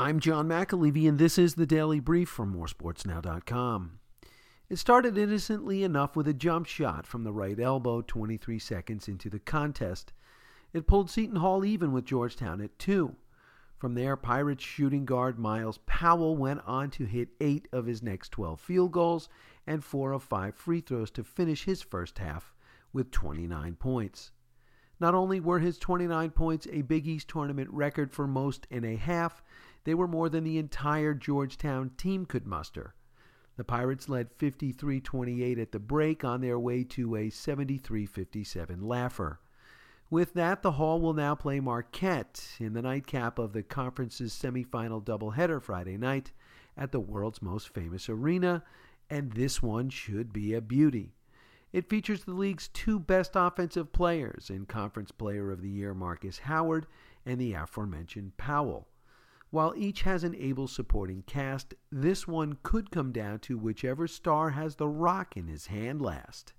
I'm John McAlevey, and this is the Daily Brief from moresportsnow.com. It started innocently enough with a jump shot from the right elbow 23 seconds into the contest. It pulled Seton Hall even with Georgetown at two. From there, Pirates shooting guard Myles Powell went on to hit eight of his next 12 field goals and four of five free throws to finish his first half with 29 points. Not only were his 29 points a Big East tournament record for most in a half, they were more than the entire Georgetown team could muster. The Pirates led 53 28 at the break on their way to a 73 57 laugher. With that, the Hall will now play Marquette in the nightcap of the conference's semifinal doubleheader Friday night at the world's most famous arena, and this one should be a beauty. It features the league's two best offensive players in Conference Player of the Year Markus Howard and the aforementioned Powell. While each has an able supporting cast, this one could come down to whichever star has the rock in his hand last.